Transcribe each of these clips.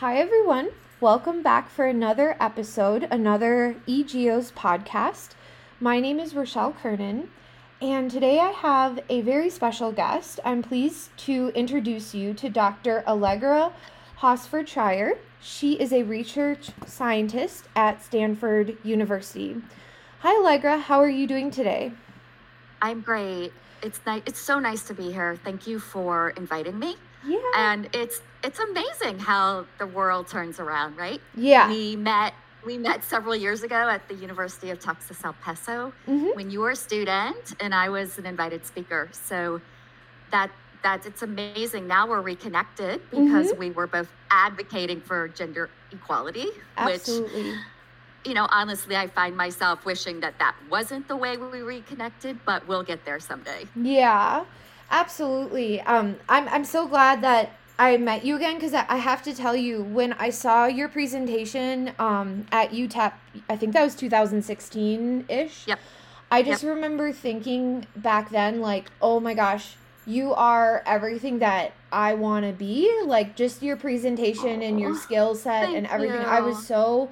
Hi, everyone. Welcome back for another episode, another eGeos podcast. My name is Rochelle Kernan, and today I have a very special guest. I'm pleased to introduce you to Dr. Allegra Hosford Scheirer. She is a research scientist at Stanford University. Hi, Allegra. How are you doing today? I'm great. It's nice. It's so nice to be here. Thank you for inviting me. Yeah. And it's it's amazing how the world turns around, right? Yeah. We met we met several years ago at the University of Texas El Paso Mhm. when you were a student and I was an invited speaker. So that that it's amazing. Now we're reconnected because Mm-hmm. we were both advocating for gender equality, which you know, honestly, I find myself wishing that that wasn't the way we reconnected, but we'll get there someday. Yeah, absolutely. Um, I'm I'm so glad that I met you again because I, have to tell you when I saw your presentation um at UTEP, I think that was 2016 ish. Yep. I just remember thinking back then, like, oh my gosh, you are everything that I want to be. Like, just your presentation and your skill set and everything. I was so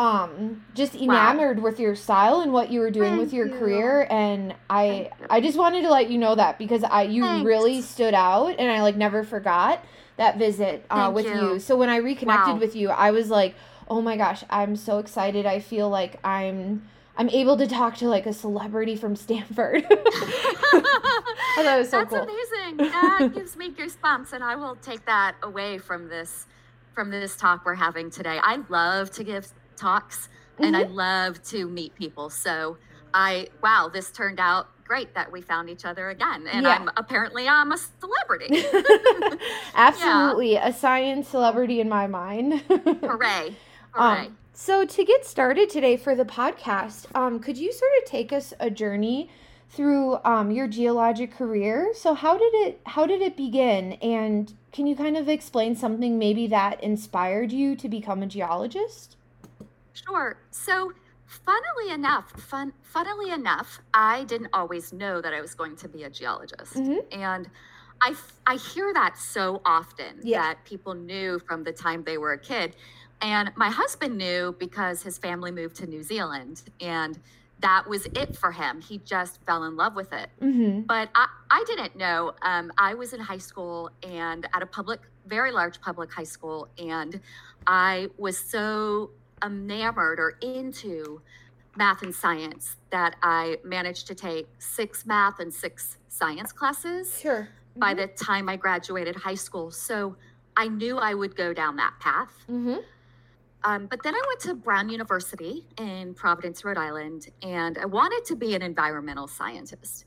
um just enamored with your style and what you were doing with your you. career and I I just wanted to let you know that because I you Thanks. really stood out and I like never forgot that visit uh, with you. you. So when I reconnected Wow. with you, I was like, "Oh my gosh, I'm so excited. I feel like I'm I'm able to talk to like a celebrity from Stanford." I thought it was so That's cool. amazing. That gives me goosebumps, and I will take that away from this from this talk we're having today. I love to give talks, and I love to meet people. So I wow, this turned out great that we found each other again, and Yeah. I'm apparently I'm a celebrity. Absolutely, a science celebrity in my mind. Hooray! Hooray! Um, so to get started today for the podcast, um, could you sort of take us a journey through um, your geologic career? So how did it how did it begin, and can you kind of explain something maybe that inspired you to become a geologist? Sure. So, funnily enough, fun, funnily enough, I didn't always know that I was going to be a geologist, Mhm. and I hear that so often Yeah. that people knew from the time they were a kid, and my husband knew because his family moved to New Zealand, and that was it for him. He just fell in love with it Mm-hmm. but I, I didn't know. Um, I was in high school and at a public, very large public high school, and I was so enamored or into math and science that I managed to take six math and six science classes Sure. by the time I graduated high school. So I knew I would go down that path. Mm-hmm. Um, but then I went to Brown University in Providence, Rhode Island, and I wanted to be an environmental scientist.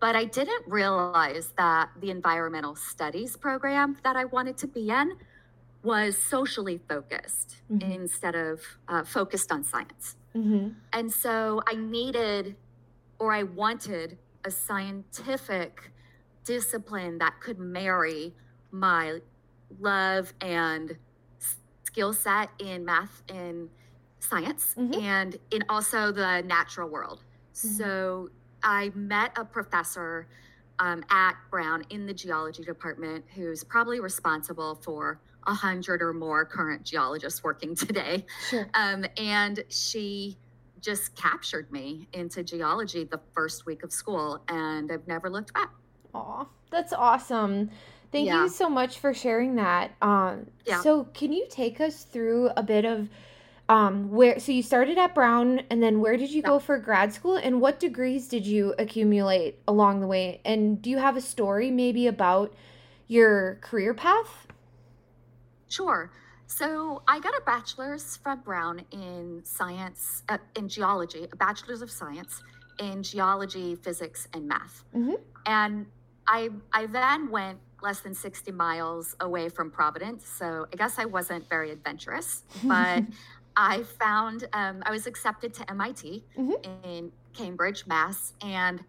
But I didn't realize that the environmental studies program that I wanted to be in was socially focused Mhm. instead of uh, focused on science. Mm-hmm. And so I needed or I wanted a scientific discipline that could marry my love and skill set in math and science Mhm. and in also the natural world. Mhm. So I met a professor um, at Brown in the geology department who's probably responsible for a hundred or more current geologists working today. Sure. Um, and she just captured me into geology the first week of school, and I've never looked back. Aw, that's awesome. Thank Yeah. you so much for sharing that. Um, Yeah. So, can you take us through a bit of um, where? So, you started at Brown, and then where did you Yeah. go for grad school, and what degrees did you accumulate along the way? And do you have a story maybe about your career path? Sure. So I got a bachelor's from Brown in science, uh, in geology, a bachelor's of science in geology, physics, and math. Mhm. And I, I then went less than 60 miles away from Providence. So I guess I wasn't very adventurous, but I found um, I was accepted to MIT Mhm. in Cambridge, Mass. And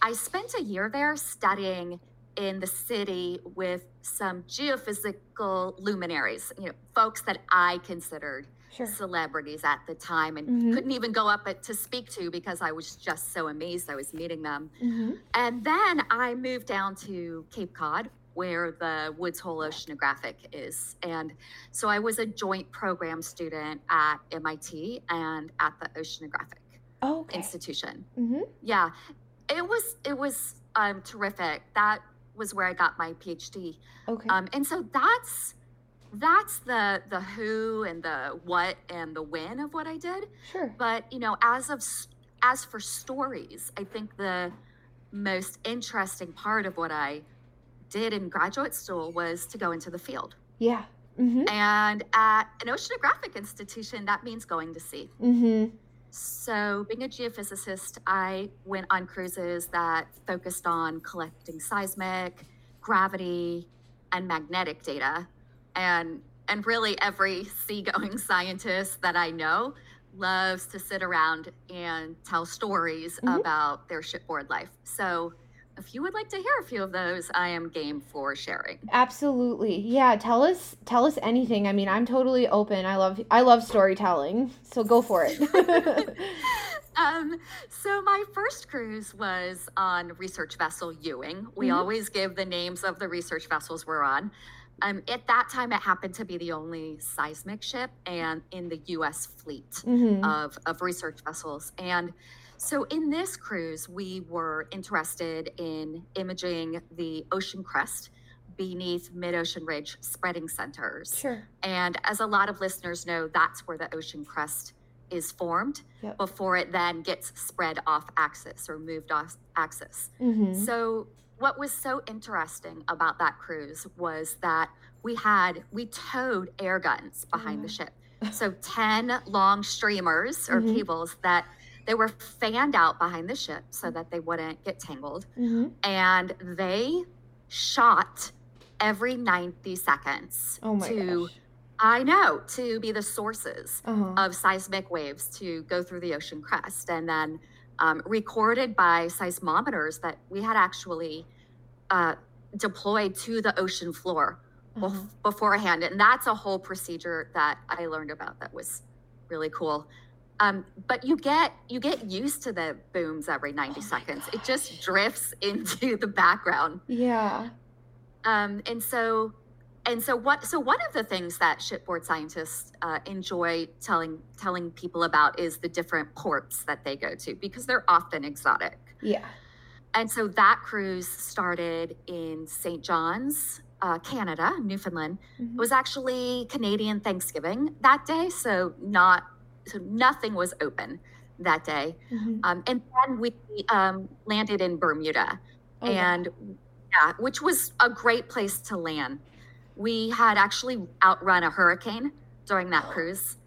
I spent a year there studying in the city with some geophysical luminaries, you know, folks that I considered Sure. celebrities at the time and Mhm. couldn't even go up to speak to because I was just so amazed I was meeting them. Mhm. And then I moved down to Cape Cod where the Woods Hole Oceanographic is. And so I was a joint program student at MIT and at the Oceanographic Oh, okay. Institution. Mm-hmm. Yeah, it was it was um, terrific. That was where I got my PhD. Okay. Um, and so that's that's the the who and the what and the when of what I did. sure. But you know, as of as for stories, I think the most interesting part of what I did in graduate school was to go into the field. Yeah. Mm-hmm. And at an oceanographic institution, that means going to sea. Mm-hmm. So, being a geophysicist, I went on cruises that focused on collecting seismic, gravity, and magnetic data. And and really every seagoing scientist that I know loves to sit around and tell stories Mhm. about their shipboard life. So, if you would like to hear a few of those, I am game for sharing. Absolutely. Yeah, tell us tell us anything. I mean, I'm totally open. I love I love storytelling. So go for it. um, so my first cruise was on research vessel Ewing. We Mhm. always give the names of the research vessels we're on. Um, at that time, it happened to be the only seismic ship and in the U.S. fleet mm-hmm. of, of research vessels. And so in this cruise, we were interested in imaging the ocean crust beneath mid-ocean ridge spreading centers. Sure. And as a lot of listeners know, that's where the ocean crust is formed Yep. before it then gets spread off axis or moved off axis. Mm-hmm. So, what was so interesting about that cruise was that we had, we towed air guns behind the Mm. ship. So, 10 long streamers or Mhm. cables that they were fanned out behind the ship so that they wouldn't get tangled Mm-hmm. and they shot every 90 seconds Oh my to gosh. I know to be the sources Uh-huh. of seismic waves to go through the ocean crust and then um, recorded by seismometers that we had actually uh, deployed to the ocean floor Uh-huh. beforehand and that's a whole procedure that i learned about that was really cool um, but you get you get used to the booms every 90 Oh seconds it just drifts into the background Yeah. um, and so and so what so one of the things that shipboard scientists uh, enjoy telling telling people about is the different ports that they go to because they're often exotic Yeah. and so that cruise started in st john's uh, canada newfoundland Mhm. it was actually canadian thanksgiving that day so not so nothing was open that day Mhm. um, and then we um, landed in bermuda Oh, wow. and yeah, which was a great place to land. We had actually outrun a hurricane during that cruise.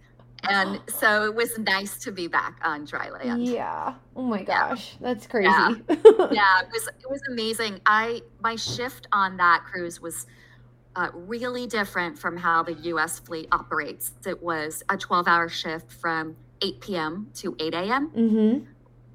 And so it was nice to be back on dry land. Yeah. Oh my Yeah. gosh. That's crazy. Yeah. Yeah, it was it was amazing. I my shift on that cruise was uh, really different from how the U.S. fleet operates. It was a 12-hour shift from 8 p.m. to 8 a.m. mm-hmm.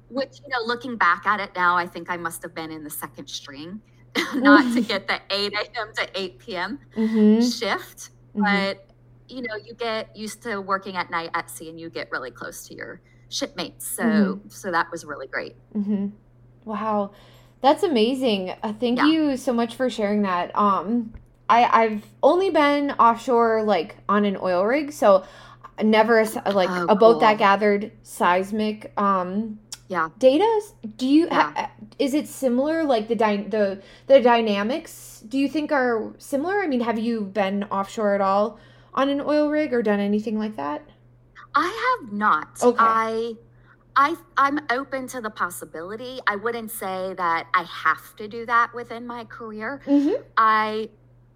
Which you know, looking back at it now, I think I must have been in the second string, not to get the 8 a.m. to 8 p.m. Mm-hmm. shift. But you know, you get used to working at night at sea, and you get really close to your shipmates. So, Mhm. so that was really great. Mm-hmm. Wow, that's amazing. Uh, thank Yeah. you so much for sharing that. Um, I I've only been offshore like on an oil rig, so never like Oh, a boat cool. that gathered seismic um Yeah. data. Do you Yeah. ha- is it similar like the dy- the the dynamics do you think are similar? I mean, have you been offshore at all on an oil rig or done anything like that? I have not. Okay. I, I, I'm open to the possibility. I wouldn't say that I have to do that within my career. Mm-hmm. I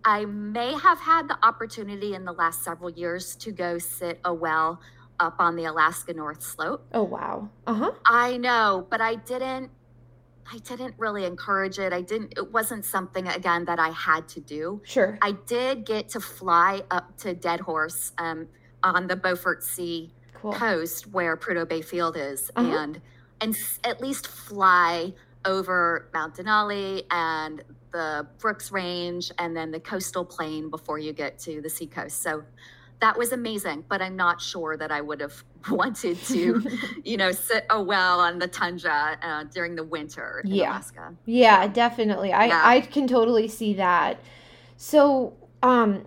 I may have had the opportunity in the last several years to go sit a well up on the Alaska North Slope. Oh wow. Uh-huh. I know, but I didn't I didn't really encourage it. I didn't it wasn't something again that I had to do. Sure. I did get to fly up to Deadhorse um, on the Beaufort Sea Cool. coast where Prudhoe Bay Field is Uh-huh. and and s- at least fly over Mount Denali and the Brooks Range and then the coastal plain before you get to the seacoast. So that was amazing, but I'm not sure that I would have wanted to, you know, sit a well on the tundra uh, during the winter in Yeah. Alaska. Yeah, definitely. I Yeah. I can totally see that. So, um,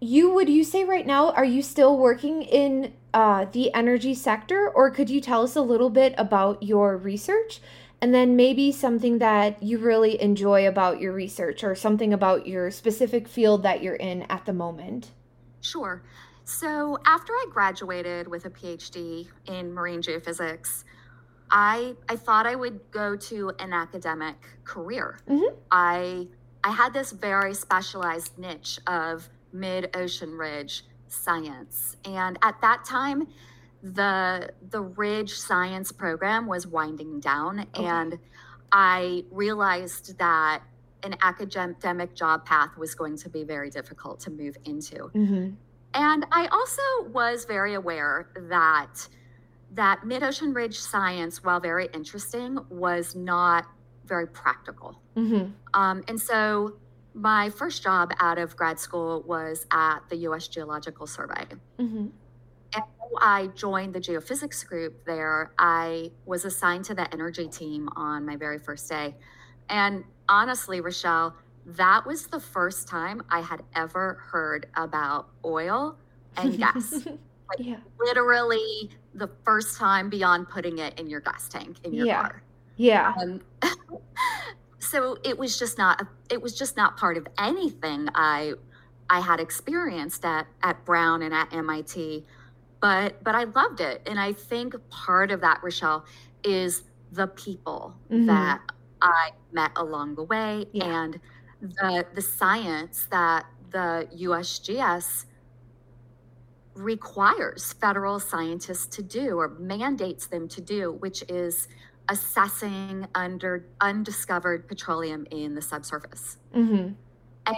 you would you say right now are you still working in uh the energy sector or could you tell us a little bit about your research and then maybe something that you really enjoy about your research or something about your specific field that you're in at the moment? Sure. So after I graduated with a PhD in marine geophysics, I I thought I would go to an academic career. Mhm. I I had this very specialized niche of mid-ocean ridge science. And at that time, the the ridge science program was winding down Okay. and I realized that an academic job path was going to be very difficult to move into. Mhm. And I also was very aware that that mid-ocean ridge science, while very interesting, was not very practical. Mhm. Um, and so my first job out of grad school was at the U.S. Geological Survey. Mhm. I joined the geophysics group there. I was assigned to the energy team on my very first day. And honestly, Rochelle, that was the first time I had ever heard about oil and gas. yeah. Literally the first time beyond putting it in your gas tank in your Yeah. car. Yeah. Um, so it was just not it was just not part of anything I I had experienced at at Brown and at MIT. But but I loved it. And I think part of that, Rochelle, is the people Mhm. that I met along the way Yeah. and the the science that the USGS requires federal scientists to do or mandates them to do, which is assessing under undiscovered petroleum in the subsurface. Mhm. And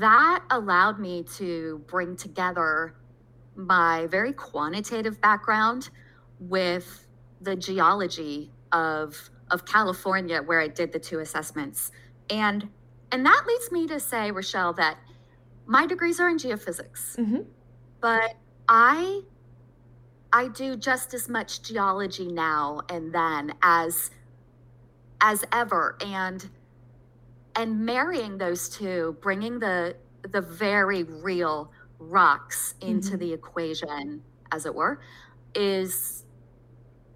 that allowed me to bring together my very quantitative background with the geology of of California where I did the two assessments. And and that leads me to say, Rochelle, that my degrees are in geophysics Mhm. but I I do just as much geology now and then as as ever and and marrying those two bringing the the very real rocks into Mhm. the equation as it were is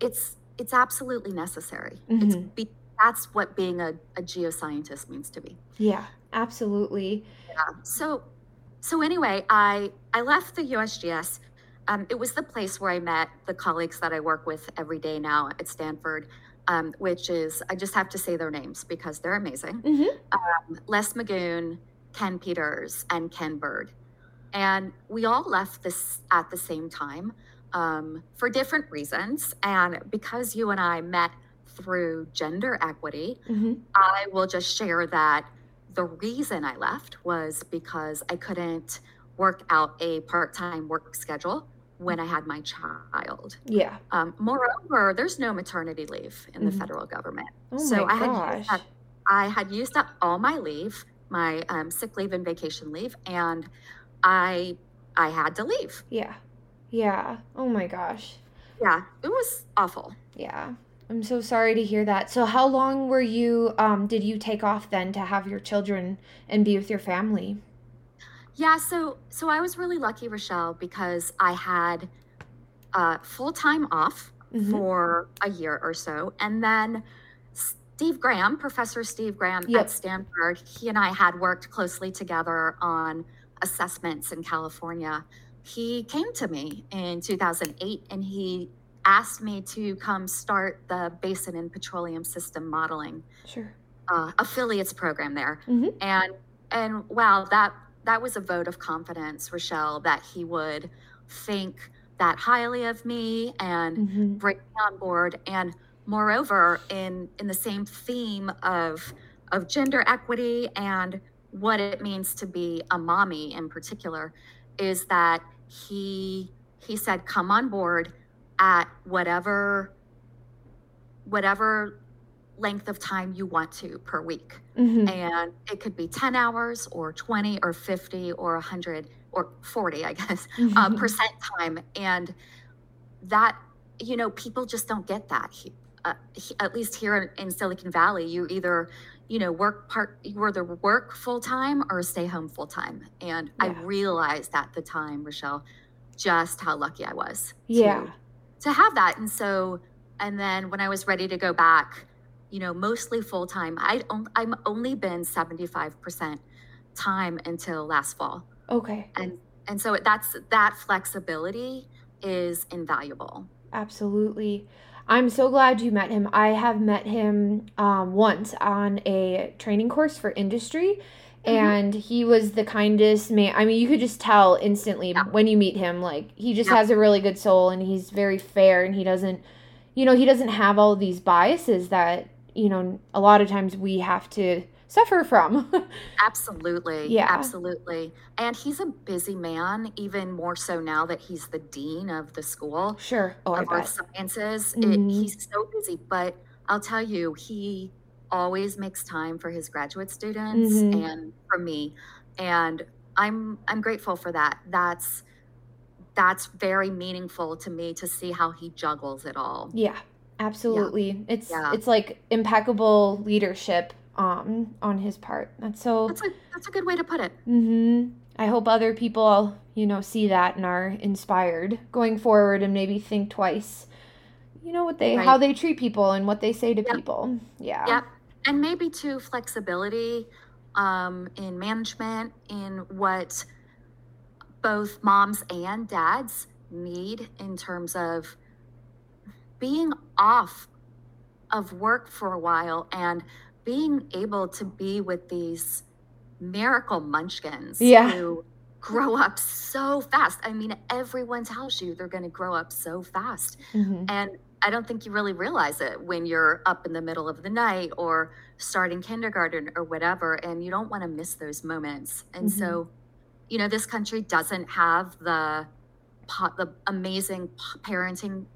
it's it's absolutely necessary it's Mhm. be, that's what being a, a geoscientist means to be. Yeah. Absolutely. yeah. So, so anyway, I I left the USGS. Um, it was the place where I met the colleagues that I work with every day now at Stanford, um, which is I just have to say their names because they're amazing. Mhm. Um, Les Magoon, Ken Peters, and Ken Bird, and we all left this at the same time um, for different reasons. And because you and I met through gender equity, Mhm. I will just share that the reason I left was because I couldn't work out a part time work schedule when I had my child. Yeah. Um, moreover, there's no maternity leave in the Mhm. federal government. Oh So I had used up, I had used up all my leave, my um, sick leave and vacation leave, and I I had to leave. Yeah. Yeah. Oh my gosh. Yeah, it was awful. Yeah. I'm so sorry to hear that. So how long were you um did you take off then to have your children and be with your family? Yeah, so so I was really lucky, Rochelle, because I had uh, full time off Mhm. for a year or so, and then Steve Graham, Professor Steve Graham Yep. at Stanford, he and I had worked closely together on assessments in California. He came to me in 2008 and he asked me to come start the Basin and Petroleum System Modeling Sure. uh, affiliates program there Mhm. and and wow that that was a vote of confidence rochelle that he would think that highly of me and Mhm. bring me on board and moreover in in the same theme of of gender equity and what it means to be a mommy in particular is that he he said come on board at whatever whatever length of time you want to per week Mhm. and it could be 10 hours or 20 or 50 or 100 or 40, I guess, uh, percent time. And that, you know, people just don't get that. Uh, at least here in Silicon Valley, you either, you know, work part, you either work full time or stay home full time. And yeah. I realized at the time, Rochelle, just how lucky I was. Yeah. To, to have that. And so, and then when I was ready to go back, you know, mostly full time, I'd I'm only been 75% time until last fall. Okay. And and so that's that flexibility is invaluable. Absolutely. I'm so glad you met him. I have met him um, once on a training course for industry, mm-hmm. and he was the kindest man. I mean, you could just tell instantly yeah. when you meet him. Like he just yeah. has a really good soul, and he's very fair, and he doesn't, you know, he doesn't have all these biases that you know a lot of times we have to suffer from. absolutely. Yeah. Absolutely. And he's a busy man, even more so now that he's the dean of the school. Sure. Oh, of earth sciences. Mm-hmm. It, he's so busy. But I'll tell you, he always makes time for his graduate students mm-hmm. and for me. And I'm I'm grateful for that. That's that's very meaningful to me to see how he juggles it all. Yeah. Absolutely. Yeah. It's yeah. it's like impeccable leadership um on his part. That's so That's a that's a good way to put it. Mhm. I hope other people, you know, see that and are inspired going forward and maybe think twice. You know what they right. how they treat people and what they say to yep. people. Yeah. Yep. And maybe too flexibility um in management in what both moms and dads need in terms of being off of work for a while and being able to be with these miracle munchkins yeah. who grow up so fast. I mean, everyone tells you they're going to grow up so fast. Mm-hmm. And I don't think you really realize it when you're up in the middle of the night or starting kindergarten or whatever. And you don't want to miss those moments. And mm-hmm. so, you know, this country doesn't have the the amazing parenting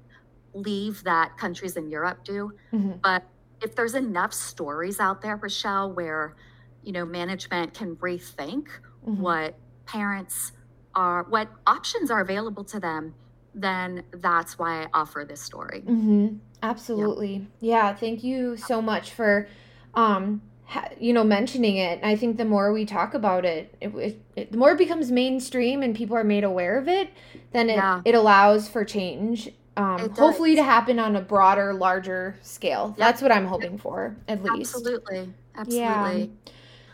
leave that countries in Europe do. Mm-hmm. But if there's enough stories out there, Rochelle, where you know management can rethink mm-hmm. what parents are, what options are available to them, then that's why I offer this story. Mm-hmm. Absolutely, yeah. yeah. Thank you so much for, um, ha- you know, mentioning it. I think the more we talk about it, it, it, it, the more it becomes mainstream and people are made aware of it, then it, yeah. it allows for change um, hopefully to happen on a broader, larger scale. Yep. That's what I'm hoping yep. for, at least. Absolutely. Absolutely. Yeah.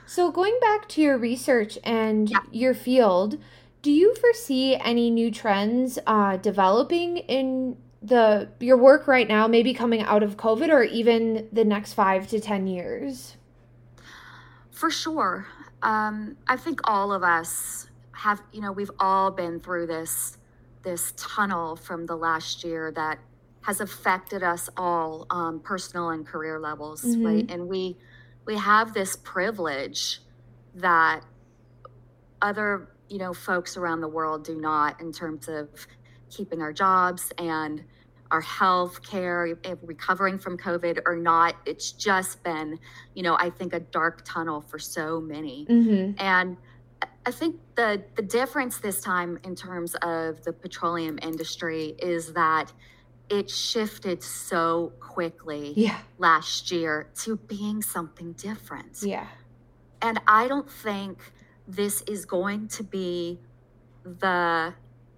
So, going back to your research and yep. your field, do you foresee any new trends uh, developing in the your work right now, maybe coming out of COVID or even the next five to 10 years? For sure. Um, I think all of us have, you know, we've all been through this this tunnel from the last year that has affected us all um, personal and career levels mm-hmm. right and we we have this privilege that other you know folks around the world do not in terms of keeping our jobs and our health care recovering from covid or not it's just been you know i think a dark tunnel for so many mm-hmm. and I think the the difference this time in terms of the petroleum industry is that it shifted so quickly yeah. last year to being something different. Yeah. And I don't think this is going to be the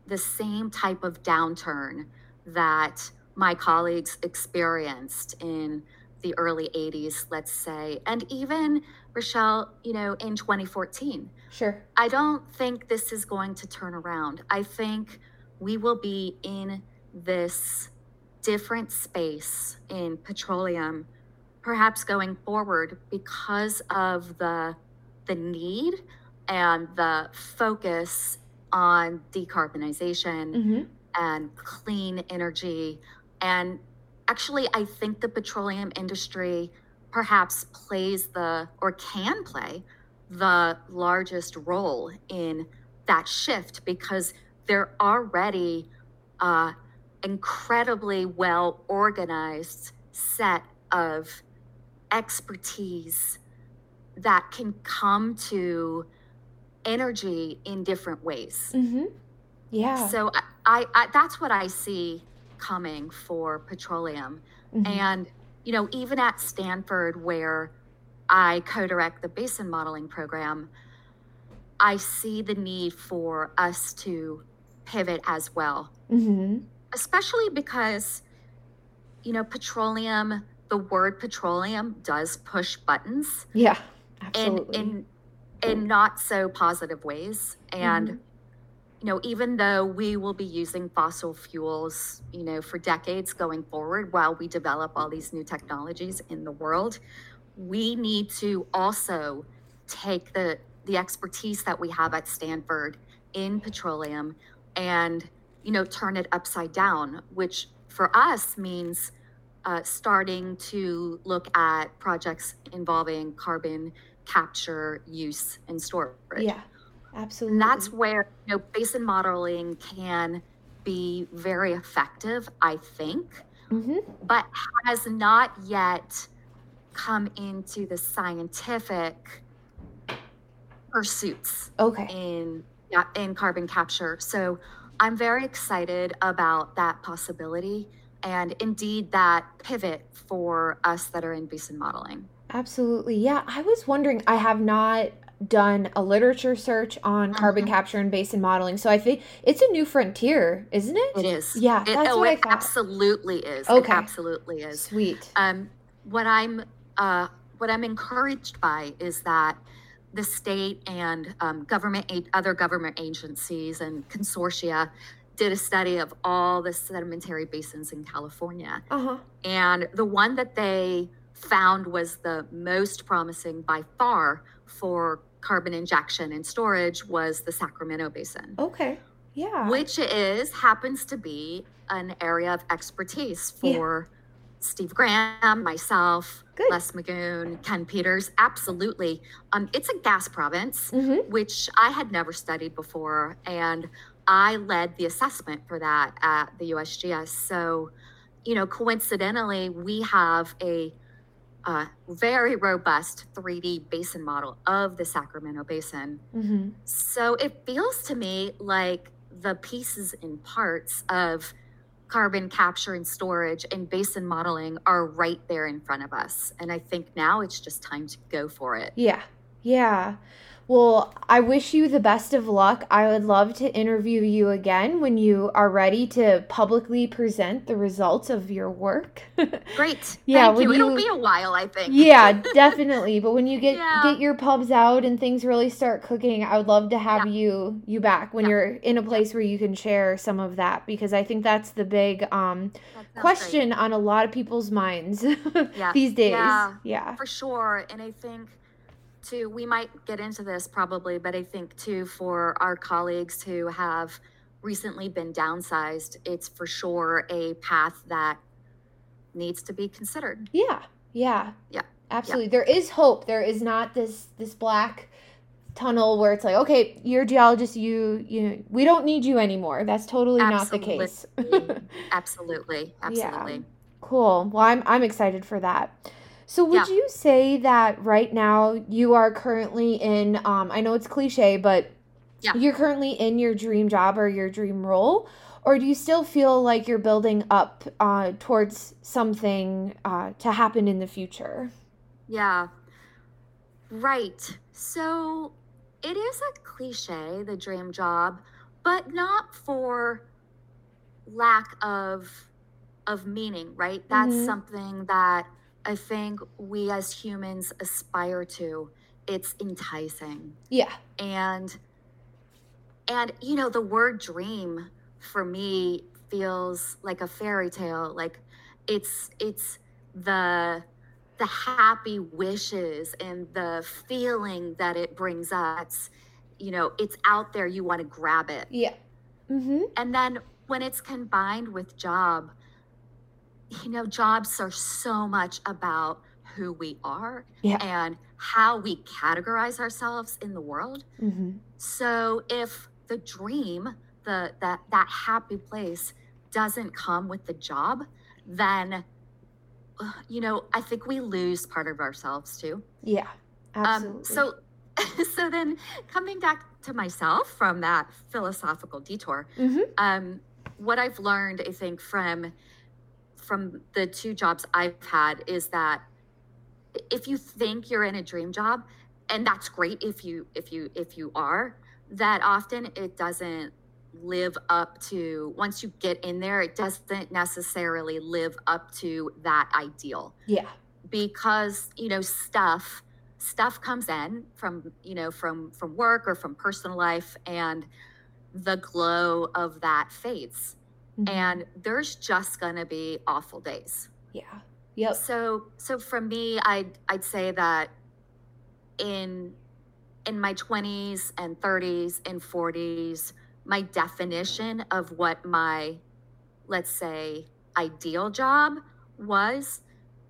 the same type of downturn that my colleagues experienced in the early 80s, let's say, and even Rochelle, you know, in 2014. Sure. I don't think this is going to turn around. I think we will be in this different space in petroleum perhaps going forward because of the the need and the focus on decarbonization mm-hmm. and clean energy and actually i think the petroleum industry perhaps plays the or can play the largest role in that shift because they're already uh, incredibly well organized set of expertise that can come to energy in different ways. Mm-hmm. Yeah. So I, I, I that's what I see coming for petroleum. Mhm. And, you know, even at Stanford, where I co direct the basin modeling program, I see the need for us to pivot as well, Mhm. especially because, you know, petroleum, the word petroleum does push buttons Yeah. in, Absolutely. in, in not so positive ways. And, Mhm. You know, even though we will be using fossil fuels, you know, for decades going forward while we develop all these new technologies in the world, we need to also take the the expertise that we have at Stanford in petroleum and, you know, turn it upside down, which for us means uh, starting to look at projects involving carbon capture, use, and storage. yeah. Absolutely. And that's where you know basin modeling can be very effective, I think, Mhm. but has not yet come into the scientific pursuits Okay. in yeah, in carbon capture. So I'm very excited about that possibility and indeed that pivot for us that are in basin modeling. Absolutely. Yeah. I was wondering, I have not done a literature search on carbon Mhm. capture and basin modeling. So I think it's a new frontier, isn't it? It is. Yeah, It, that's oh, what I it thought. absolutely is. Okay. It absolutely is. Sweet. Um, what I'm uh, what I'm encouraged by is that the state and um, government other government agencies and consortia did a study of all the sedimentary basins in California, Uh huh. and the one that they found was the most promising by far for carbon injection and storage was the Sacramento Basin Okay. Yeah. which is happens to be an area of expertise Yeah. for Steve Graham, myself, Good. Les Magoon, Ken Peters. Absolutely. Um, it's a gas province, Mm-hmm. which I had never studied before. And I led the assessment for that at the USGS. So, you know, coincidentally, we have a uh, very robust 3D basin model of the Sacramento Basin. Mm-hmm. So it feels to me like the pieces and parts of carbon capture and storage and basin modeling are right there in front of us. And I think now it's just time to go for it. Yeah. Yeah. Well, I wish you the best of luck. I would love to interview you again when you are ready to publicly present the results of your work. Great. Yeah, Thank when you. It'll be a while, I think. yeah, definitely. But when you get Yeah. get your pubs out and things really start cooking, I would love to have Yeah. you you back when Yeah. you're in a place where you can share some of that because I think that's the big um sounds great. question on a lot of people's minds these days. Yeah. Yeah. For sure. And I think, too, we might get into this probably, but I think, too, for our colleagues who have recently been downsized, it's for sure a path that needs to be considered. Yeah. Yeah. Yeah. Absolutely. There is hope. There is not this this black tunnel where it's like, okay, you're a geologist, you you we don't need you anymore. That's totally not the case. Absolutely. Absolutely. Absolutely. Cool. Well, I'm I'm excited for that. So would Yeah. you say that right now you are currently in um I know it's cliche, but Yeah. you're currently in your dream job or your dream role? Or do you still feel like you're building up uh, towards something uh, to happen in the future? Yeah. Right. So it is a cliche, the dream job, but not for lack of of meaning, right? That's Mhm. something that I think we as humans aspire to. It's enticing. Yeah. And and you know, the word dream for me feels like a fairy tale. Like it's it's the the happy wishes and the feeling that it brings us you know it's out there you want to grab it Yeah. Mm-hmm. and then when it's combined with job you know jobs are so much about who we are Yeah. and how we categorize ourselves in the world Mm-hmm. so if the dream the that that happy place doesn't come with the job then you know i think we lose part of ourselves too Yeah. Absolutely. um so so then coming back to myself from that philosophical detour. Mm-hmm. Um, what I've learned, I think, from from the two jobs I've had is that if you think you're in a dream job, and that's great if you if you if you are, that often it doesn't live up to once you get in there it doesn't necessarily live up to that ideal Yeah. because you know stuff stuff comes in from you know from from work or from personal life and the glow of that fades Mhm. and there's just going to be awful days yeah. Yep. so so for me i'd i'd say that in in my 20s and 30s and 40s my definition of what my let's say ideal job was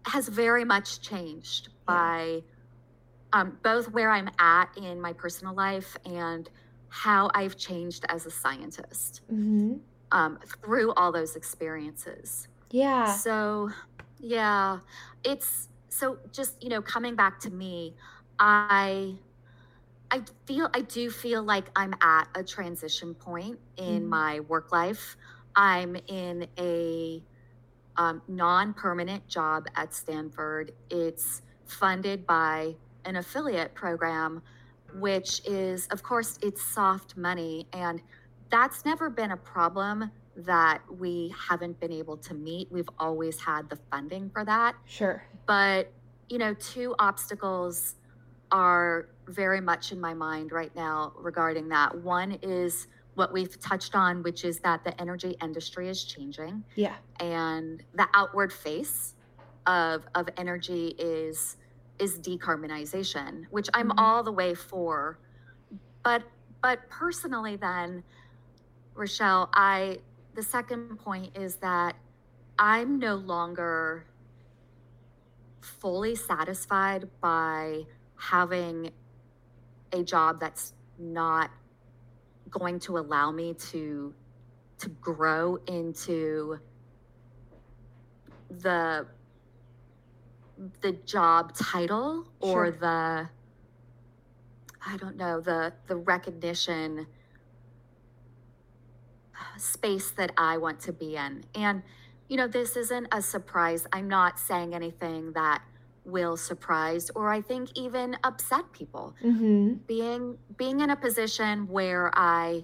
has very much changed Yeah. by um, both where i'm at in my personal life and how i've changed as a scientist Mm-hmm. Um, through all those experiences Yeah. so, yeah, it's so just, you know, coming back to me, I I feel I do feel like I'm at a transition point in Mhm. my work life. I'm in a um, non-permanent job at Stanford. It's funded by an affiliate program, which is, of course, it's soft money, and that's never been a problem that we haven't been able to meet. We've always had the funding for that. Sure. But, you know, two obstacles are very much in my mind right now regarding that. One is what we've touched on, which is that the energy industry is changing Yeah. and the outward face of of energy is is decarbonization, which I'm Mhm. all the way for. But but personally then, Rochelle, I the second point is that I'm no longer fully satisfied by having a job that's not going to allow me to to grow into the the job title or Sure. the I don't know the the recognition space that I want to be in. And you know, this isn't a surprise. I'm not saying anything that will surprise or I think even upset people Mm-hmm. being being in a position where I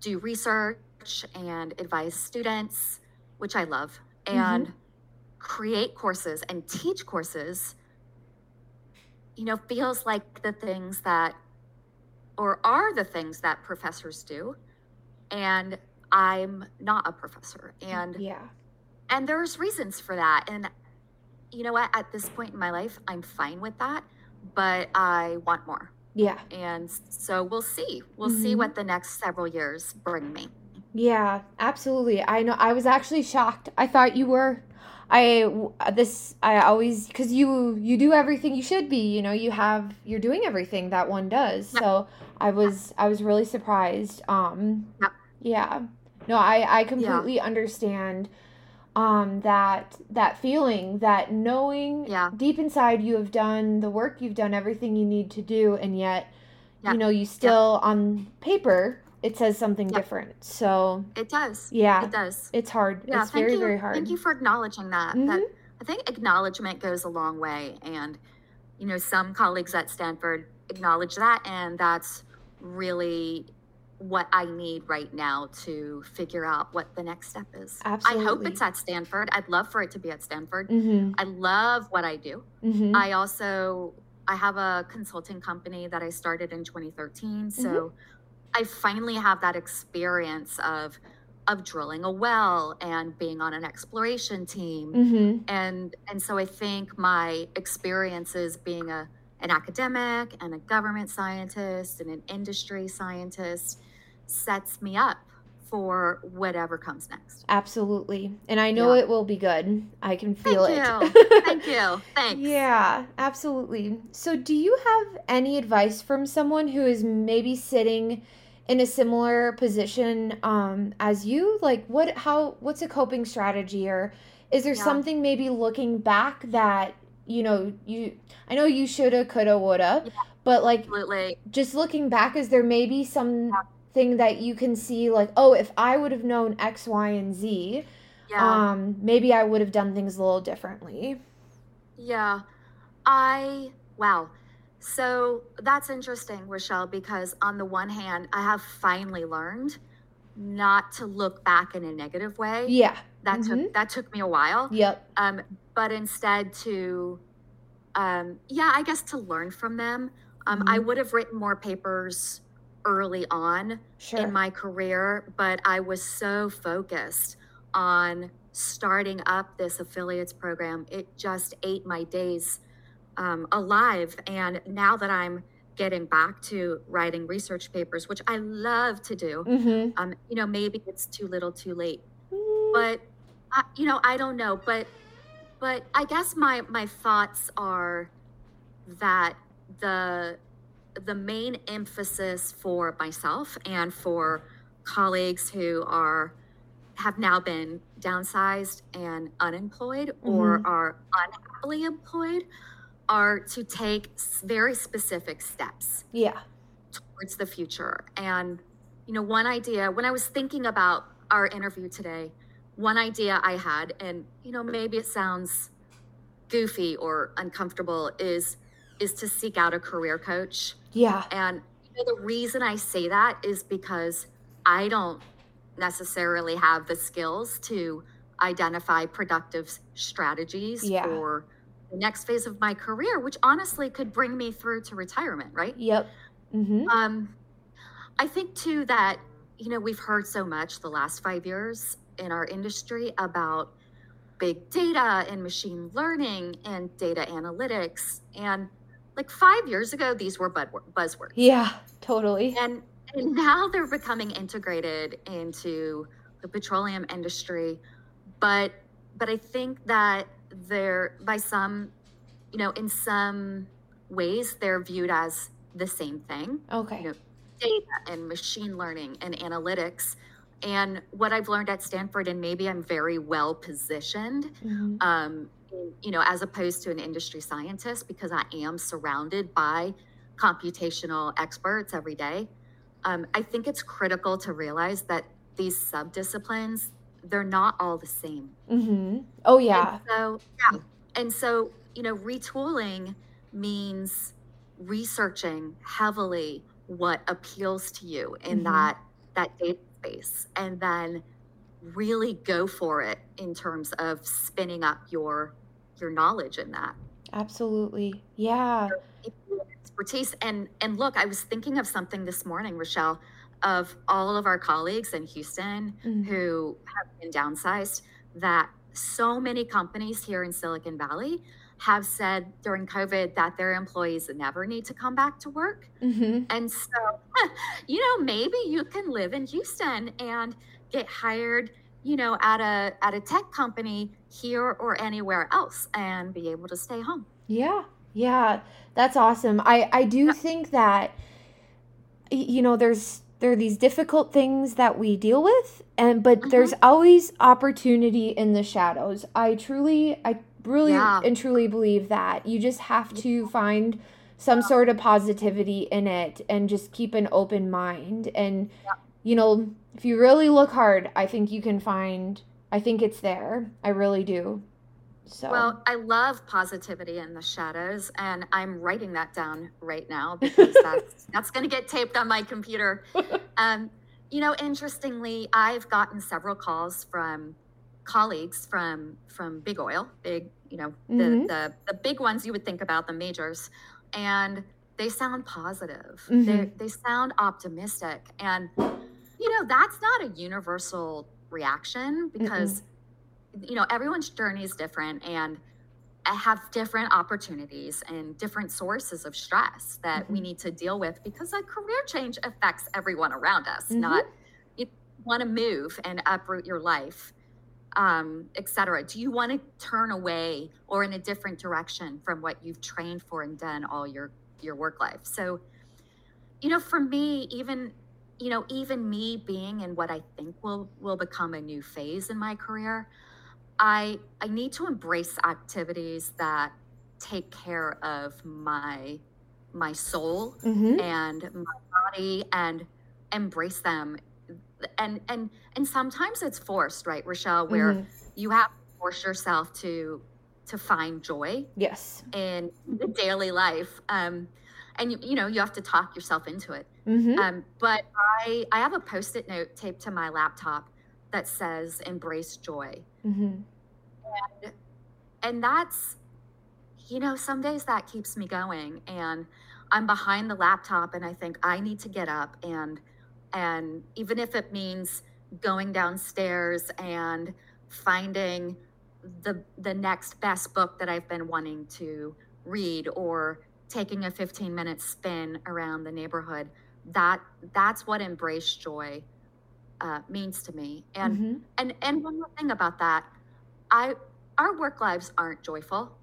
do research and advise students, which I love, and create courses and teach courses, you know, feels like the things that or are the things that professors do. And I'm not a professor. And Yeah. and there's reasons for that and you know what at this point in my life i'm fine with that but i want more Yeah. and so we'll see we'll see Mhm. what the next several years bring me Yeah, absolutely. I know. I was actually shocked. I thought you were. I this. I always because you you do everything you should be. You know, you have you're doing everything that one does. Yep. So I was I was really surprised. Um. Yep. Yeah. No, I I completely understand. Um, that that feeling that knowing Yeah. deep inside you have done the work you've done everything you need to do and yet Yep. you know you still on paper it says something different so it does yeah it does it's hard. yeah it's thank very, you very hard. thank you for acknowledging that Mhm. that i think acknowledgement goes a long way and you know some colleagues at stanford acknowledge that and that's really what i need right now to figure out what the next step is Absolutely. i hope it's at stanford i'd love for it to be at stanford Mm-hmm. I love what I do. Mm-hmm. I also I have a consulting company that I started in 2013. So Mm-hmm. I finally have that experience of of drilling a well and being on an exploration team. mm-hmm. And and so I think my experiences being a an academic and a government scientist and an industry scientist sets me up for whatever comes next. Absolutely. And I know Yeah. it will be good. I can feel Thank it. you. Thank you. Thanks. Yeah, absolutely. So, do you have any advice from someone who is maybe sitting in a similar position um, as you? Like, what, how, what's a coping strategy, or is there Yeah. something maybe looking back that you know you? I know you shoulda, coulda, woulda, Yeah. But like Absolutely. just looking back, is there maybe something that you can see like, oh, if I would have known X, Y, and Z, Yeah. um, maybe I would have done things a little differently. Yeah. I, wow. So that's interesting, Rochelle, because on the one hand, I have finally learned not to look back in a negative way. Yeah. That Mhm. took that took me a while. Yep. Um, but instead to um, yeah, I guess to learn from them. Um, I would have written more papers early on Sure. in my career, but I was so focused on starting up this affiliates program. It just ate my days um, alive. And now that I'm getting back to writing research papers, which I love to do, mm-hmm. um, you know, maybe it's too little, too late. But I, you know, I don't know. But but I guess my my thoughts are that the the main emphasis for myself and for colleagues who are have now been downsized and unemployed or mm-hmm. are unhappily employed are to take very specific steps yeah. towards the future. And, you know, one idea, when I was thinking about our interview today, one idea I had, and, you know, maybe it sounds goofy or uncomfortable, is is to seek out a career coach. Yeah. And you know, the reason I say that is because I don't necessarily have the skills to identify productive strategies Yeah. for the next phase of my career, which honestly could bring me through to retirement, right? Yep. Mm-hmm. Um, I think too that you know we've heard so much the last five years in our industry about big data and machine learning and data analytics, and like five years ago, these were buzzwords, Yeah. Totally. and and now they're becoming integrated into the petroleum industry, but but I think that they're by some, you know, in some ways they're viewed as the same thing Okay. you know, data and machine learning and analytics. And what I've learned at Stanford, and maybe I'm very well positioned, Mhm. um, you know, as opposed to an industry scientist, because I am surrounded by computational experts every day. Um, I think it's critical to realize that these subdisciplines, they're not all the same. Mm-hmm. Oh yeah. And so, yeah. And so, you know, retooling means researching heavily what appeals to you in Mhm. that that data space and then really go for it in terms of spinning up your your knowledge in that Absolutely. Yeah. expertise and and look i was thinking of something this morning rochelle of all of our colleagues in houston Mhm. who have been downsized that so many companies here in Silicon Valley have said during COVID that their employees never need to come back to work. Mhm. And so, you know, maybe you can live in Houston and get hired, you know, at a at a tech company here or anywhere else and be able to stay home. Yeah. Yeah. That's awesome. I I do think that you know there's there are these difficult things that we deal with and but mm-hmm. there's always opportunity in the shadows. I truly I really Yeah. and truly believe that. You just have to find some sort of positivity in it and just keep an open mind and you know if you really look hard i think you can find i think it's there i really do so Well, I love positivity in the shadows, and I'm writing that down right now because that's that's going to get taped on my computer. Um, you know, interestingly, I've gotten several calls from colleagues from from big oil, big you know the Mhm. the, the big ones you would think about the majors, and they sound positive. Mhm. They they sound optimistic, and you know that's not a universal reaction because you know everyone's journey is different and have different opportunities and different sources of stress that we Mhm. need to deal with because a career change affects everyone around us Mhm. not you want to move and uproot your life um, etc do you want to turn away or in a different direction from what you've trained for and done all your your work life so you know for me even you know even me being in what i think will will become a new phase in my career i i need to embrace activities that take care of my my soul Mhm. and my body and embrace them and and and sometimes it's forced right rochelle where Mhm. you have to force yourself to to find joy Yes. in the daily life um and you, you know you have to talk yourself into it Mhm. um but i i have a post-it note taped to my laptop that says embrace joy Mhm. and that's you know some days that keeps me going and i'm behind the laptop and i think i need to get up and and even if it means going downstairs and finding the the next best book that i've been wanting to read or taking a 15 minute spin around the neighborhood that that's what embrace joy uh, means to me. And Mhm. and and one more thing about that i our work lives aren't joyful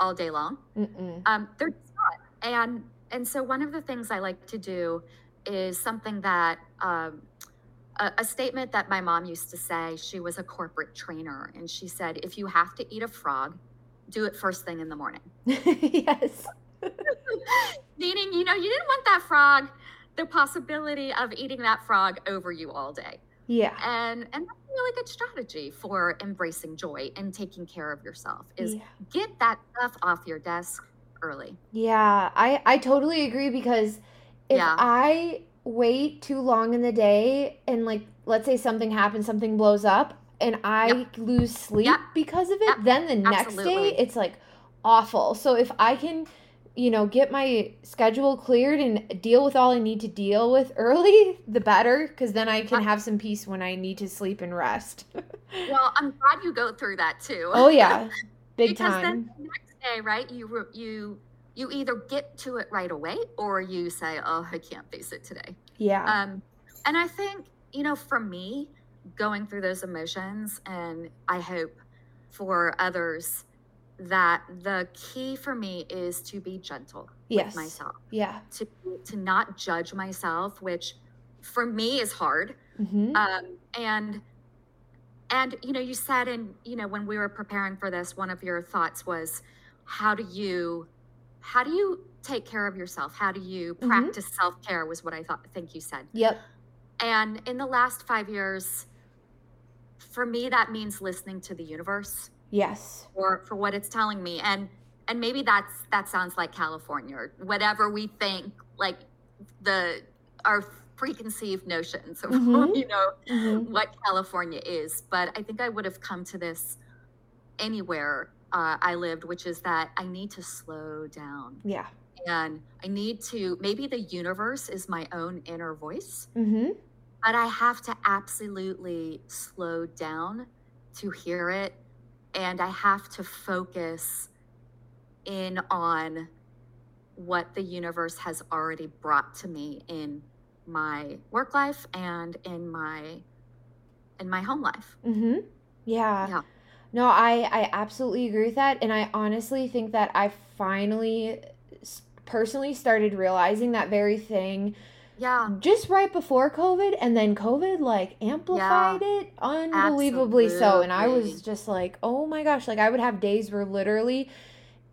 all day long. Um they're not. And and so one of the things i like to do is something that um a, a statement that my mom used to say she was a corporate trainer and she said if you have to eat a frog do it first thing in the morning. Yes. meaning you know you didn't want that frog the possibility of eating that frog over you all day Yeah. and and that's a really good strategy for embracing joy and taking care of yourself is Yeah. get that stuff off your desk early Yeah, I I totally agree because if Yeah. I wait too long in the day and like let's say something happens, something blows up and I Yep. lose sleep Yep. because of it, Yep. then the next day it's like awful. So if I can, you know, get my schedule cleared and deal with all I need to deal with early, the better because then I can have some peace when I need to sleep and rest. well i'm glad you go through that too oh yeah. Big because time. then the next day right you you you either get to it right away or you say oh i can't face it today yeah. um and i think you know for me going through those emotions and i hope for others that the key for me is to be gentle Yes. with myself yeah. to to not judge myself which for me is hard Mhm. um and and you know you said and you know when we were preparing for this one of your thoughts was how do you how do you take care of yourself how do you Mhm. practice self-care was what i thought think you said Yep. and in the last five years for me that means listening to the universe Yes. for for what it's telling me and and maybe that's that sounds like california or whatever we think like the our preconceived notions of Mhm. you know Mhm. what california is but i think i would have come to this anywhere uh, i lived which is that i need to slow down Yeah. and i need to maybe the universe is my own inner voice Mhm. but I have to absolutely slow down to hear it. And I have to focus in on what the universe has already brought to me in my work life and in my in my home life. Mhm. Yeah. Yeah. No, I I absolutely agree with that and I honestly think that I finally personally started realizing that very thing Yeah. just right before COVID and then COVID like amplified it unbelievably so and I was just like, "Oh my gosh, like I would have days where literally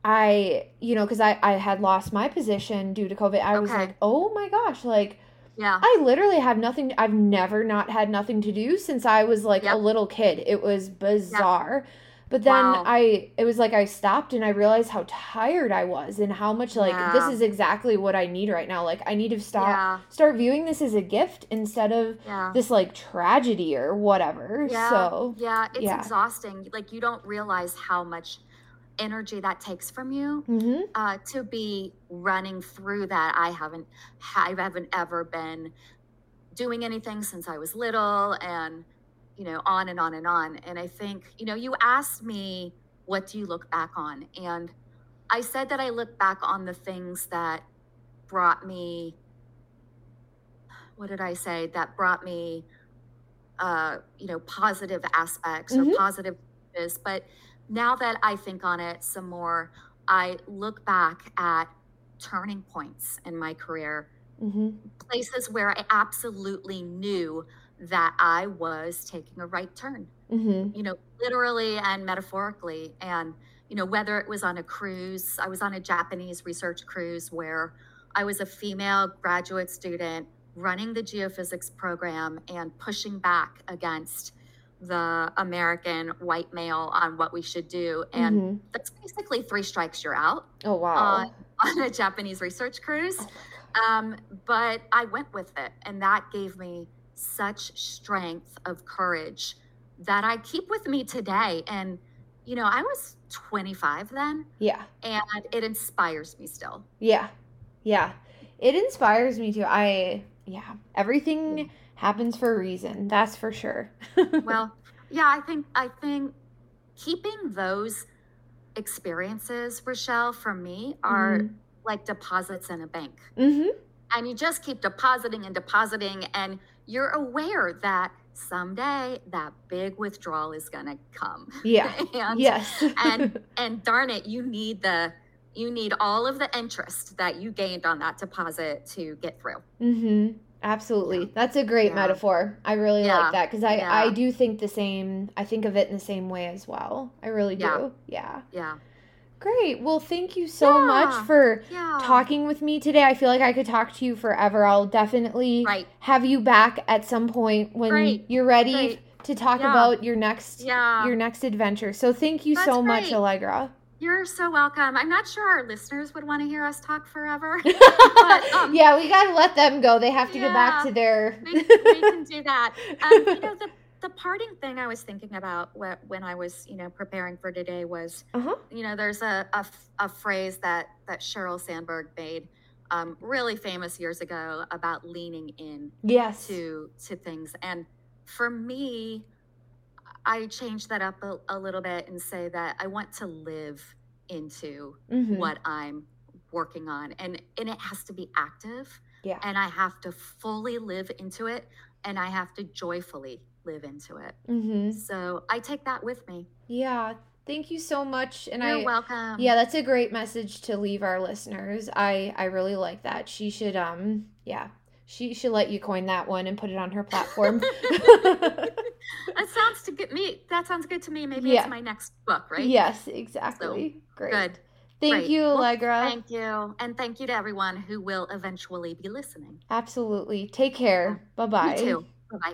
I, you know, cuz I I had lost my position due to COVID. I was like, "Oh my gosh, like Yeah. I literally have nothing. I've never not had nothing to do since I was like a little kid. It was bizarre. But then Wow. I, it was like I stopped and I realized how tired I was and how much like this is exactly what I need right now. Like I need to stop, Yeah. start viewing this as a gift instead of Yeah. this like tragedy or whatever. Yeah. So yeah, it's yeah. exhausting. Like you don't realize how much energy that takes from you. hmm uh, to be running through that. I haven't, I haven't ever been doing anything since I was little, and you know, on and on and on. And I think, you know, you asked me, what do you look back on? And I said that I look back on the things that brought me. What did I say? That brought me, uh, you know, positive aspects Mhm. or positive, but now that I think on it some more, I look back at turning points in my career, mm-hmm. places where I absolutely knew that I was taking a right turn, hmm you know, literally and metaphorically. And, you know, whether it was on a cruise, I was on a Japanese research cruise where I was a female graduate student running the geophysics program and pushing back against the American white male on what we should do. And Mhm. that's basically three strikes, you're out Oh wow. on, on a Japanese research cruise. Um, but I went with it, and that gave me such strength of courage that I keep with me today. And, you know, I was 25 then, yeah. and it inspires me still. Yeah. Yeah. It inspires me too. I yeah. Everything happens for a reason. That's for sure. well, yeah, I think I think keeping those experiences, Rochelle, for me are Mhm. like deposits in a bank. Mhm. And you just keep depositing and depositing, and you're aware that someday that big withdrawal is gonna come. Yeah. and Yes. and and darn it, you need the you need all of the interest that you gained on that deposit to get through. Mm-hmm. Absolutely. That's a great Yeah. metaphor. I really Yeah. like that cuz I I do think the same. I think of it in the same way as well. I really do. Yeah. Yeah. Yeah. Great. Well, thank you so much for Yeah. talking with me today. I feel like I could talk to you forever. I'll definitely Right. have you back at some point when Great. you're ready Great. to talk Yeah. about your next Yeah. your next adventure. So thank you That's so much. Allegra. You're so welcome. I'm not sure our listeners would want to hear us talk forever. But, um, yeah, we gotta let them go. They have to get back to their. we, we can do that. Um, you know, the, the parting thing I was thinking about when I was, you know, preparing for today was, uh-huh. you know, there's a a phrase that, that Sheryl Sandberg made um, really famous years ago about leaning in Yes. to to things. And for me, I change that up a, a little bit and say that I want to live into Mhm. what I'm working on. And and it has to be active Yeah. and I have to fully live into it and I have to joyfully live into it. Mm-hmm. So I take that with me. Yeah. Thank you so much. And You're I. welcome. Yeah, that's a great message to leave our listeners. I I really like that. She should um yeah. She should let you coin that one and put it on her platform. that sounds to good me. That sounds good to me. Maybe Yeah. it's my next book, right? Yes, exactly. Great. Good. Thank you, Well, Allegra. Thank you. And thank you to everyone who will eventually be listening. Absolutely. Take care. Bye bye. You too. Bye bye.